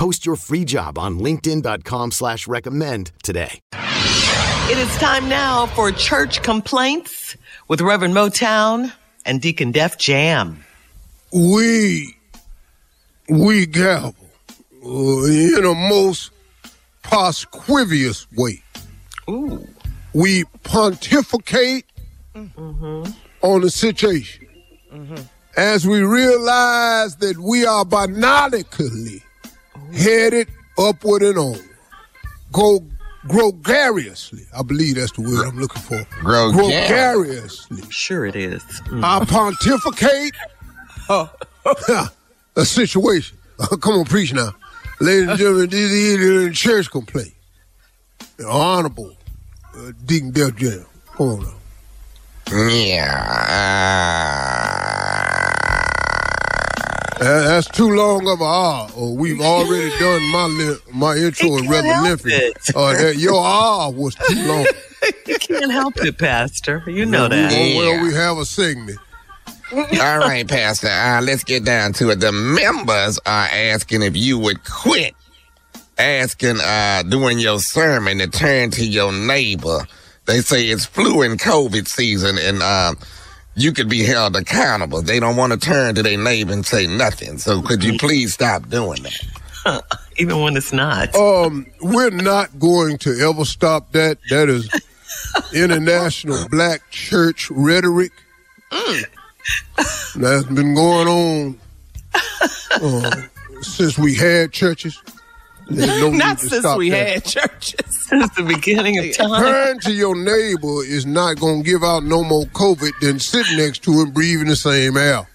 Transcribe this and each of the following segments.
Post your free job on linkedin.com slash recommend today. It is time now for church complaints with Reverend Motown and Deacon Def Jam. We, we gavel uh, in a most prosquivious way. Ooh. We pontificate on the situation as we realize that we are binocularly headed upward and on. Go gregariously, I believe that's the word I'm looking for. Gregar- Gregariously. Sure it is. Mm. I pontificate a situation. Come on, preach now. Ladies and gentlemen, this is a church complaint. The Honorable uh, Deacon Def Jam. Come on now. That- that's too long of a R. Or we've already done my li- my intro He is can't rather help lengthy. it. Uh, that, your R was too long. You can't help it, Pastor. You know that. Oh, well, we have a segment. All right, Pastor. Uh, let's get down to it. The members are asking if you would quit asking uh, during your sermon to turn to your neighbor. They say it's flu and COVID season, and uh, you could be held accountable. They don't want to turn to their neighbor and say nothing. So could you please stop doing that? Even when it's not. Um, we're not going to ever stop that. That is international black church rhetoric. That's been going on uh, since we had churches. There's no Not need to since we that. had churches. Since the beginning of time. Turn to your neighbor is not going to give out no more COVID than sitting next to him breathing the same air.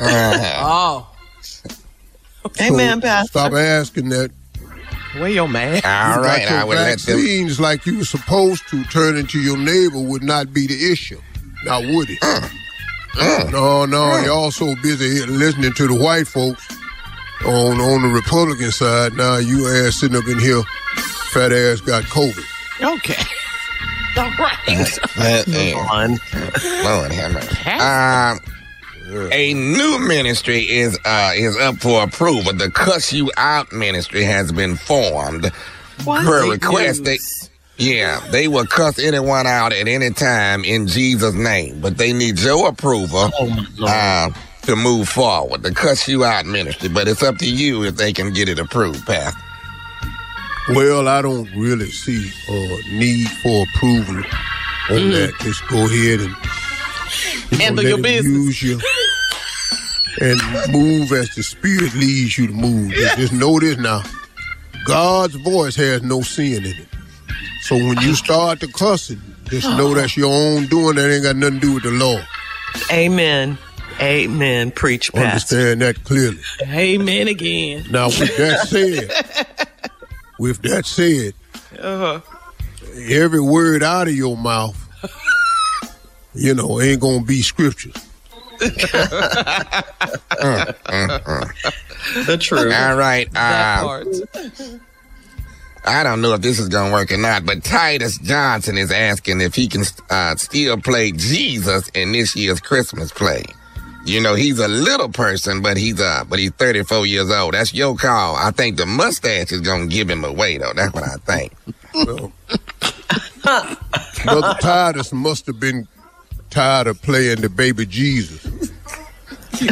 Oh, uh-huh. Amen, Pastor. Stop asking that. where your man? All You right, got your I will let them. vaccines like you were supposed to. Turning to your neighbor would not be the issue. Now would it? Mm. Mm. No, no. Y'all so busy listening to the white folks on on the Republican side. Now you ass sitting up in here, fat ass got COVID. Okay. All right. Uh, uh, Lord have mercy. Um, a new ministry is uh is up for approval. The Cuss You Out ministry has been formed. What? Per request, they yeah they will cuss anyone out at any time in Jesus' name, but they need your approval Oh, my Lord. uh, to move forward. The Cuss You Out ministry, but it's up to you if they can get it approved, Pastor. Well, I don't really see a need for approval on mm. that. Just go ahead and you Handle your business. Use you and move as the Spirit leads you to move. Just, just know this now: God's voice has no sin in it. So when you start to cussing, just know oh. that's your own doing. That ain't got nothing to do with the law. Amen. Amen. Preach, Pastor. Understand that clearly. Amen again. Now, with that said, with that said, every word out of your mouth, you know, ain't gonna be scriptures. The truth. All right. Uh. I don't know if this is going to work or not, but Titus Johnson is asking if he can uh, still play Jesus in this year's Christmas play. You know, he's a little person, but he's uh, but he's 34 years old. That's your call. I think the mustache is going to give him away, though. That's what I think. Brother Titus must have been tired of playing the baby Jesus.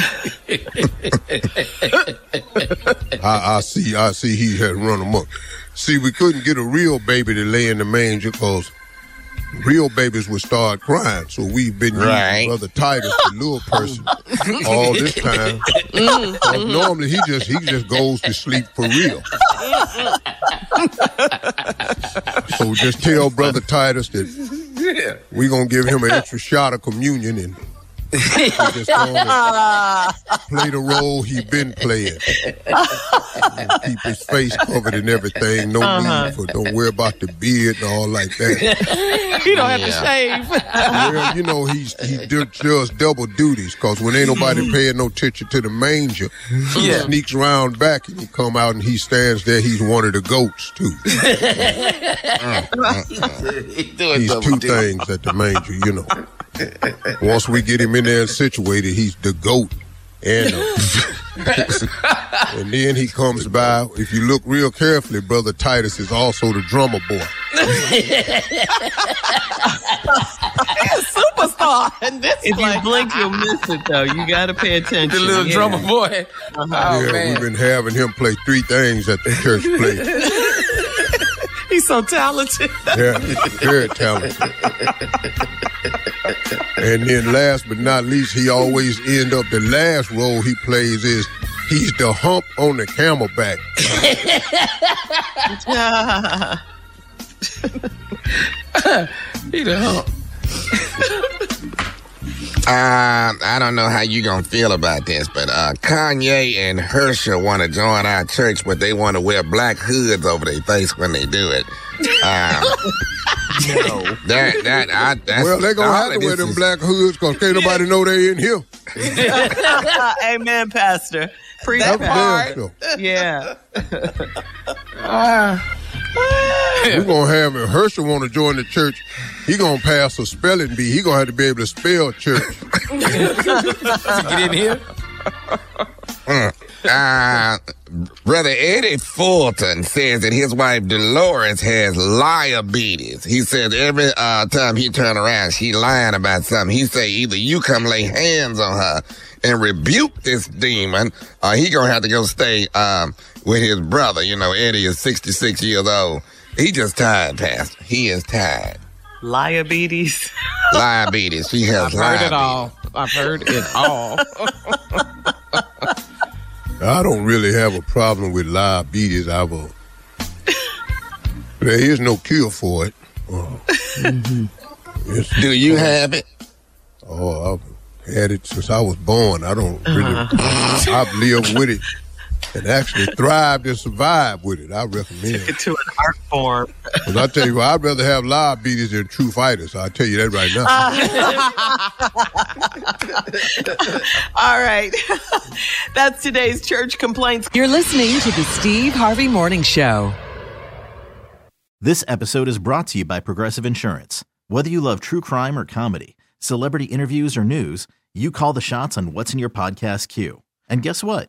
I, I see, I see he had run amok. See, we couldn't get a real baby to lay in the manger because real babies would start crying. So we've been Right. using Brother Titus, the little person, all this time. Mm-hmm. 'Cause normally he just he just goes to sleep for real. so just tell Brother Titus that we're gonna give him an extra shot of communion and He just gonna play the role he been playing. Keep his face covered and everything. No Uh-huh. need for don't worry about the beard and all like that. He don't have to Yeah. shave. well, you know he's he do- does double duties because when ain't nobody paying no attention to the manger, he Yeah. sneaks around back and he come out and he stands there. He's one of the goats too. He doing He's double two duty. things at the manger, you know. Once we get him in there and situated, he's the goat. And, uh, and then he comes by. If you look real carefully, Brother Titus is also the drummer boy. He's a superstar And this If place. you blink, you'll miss it, though. You got to pay attention. The little Yeah. drummer boy. Oh, yeah, man. we've been having him play three things at the church play. He's so talented. Yeah, very talented. And then last but not least, he always end up the last role he plays is he's the hump on the camelback. He the hump. Uh, I don't know how you gonna feel about this, but uh, Kanye and Herschel want to join our church, but they want to wear black hoods over their face when they do it. Um, that that I that's Well, they gonna all have of to wear them is- black hoods because can't nobody know they in here. Amen, Pastor. Preach That's that. damn sure. Yeah. We're gonna have him. Herschel want to join the church. He gonna pass a spelling bee. He gonna have to be able to spell church. To get in here. Uh, Brother Eddie Fulton says that his wife Dolores has liabetes. He says every uh, time he turn around, she lying about something. He say either you come lay hands on her and rebuke this demon, or he gonna have to go stay um, with his brother. You know, Eddie is 66 years old. He just tired, Pastor. He is tired. Liabetes. Liabetes. She has I've heard it all. I've heard it all. I don't really have a problem with diabetes. I've a, there is no cure for it. Uh, it's- Do you have it? Oh, I've had it since I was born. I don't really. I've lived with it and actually thrived and survived with it. I recommend. it. to an art form. Because I tell you, what, I'd rather have live beaters than true fighters. I'll tell you that right now. Uh, All right. That's today's church complaints. You're listening to the Steve Harvey Morning Show. This episode is brought to you by Progressive Insurance. Whether you love true crime or comedy, celebrity interviews or news, you call the shots on what's in your podcast queue. And guess what?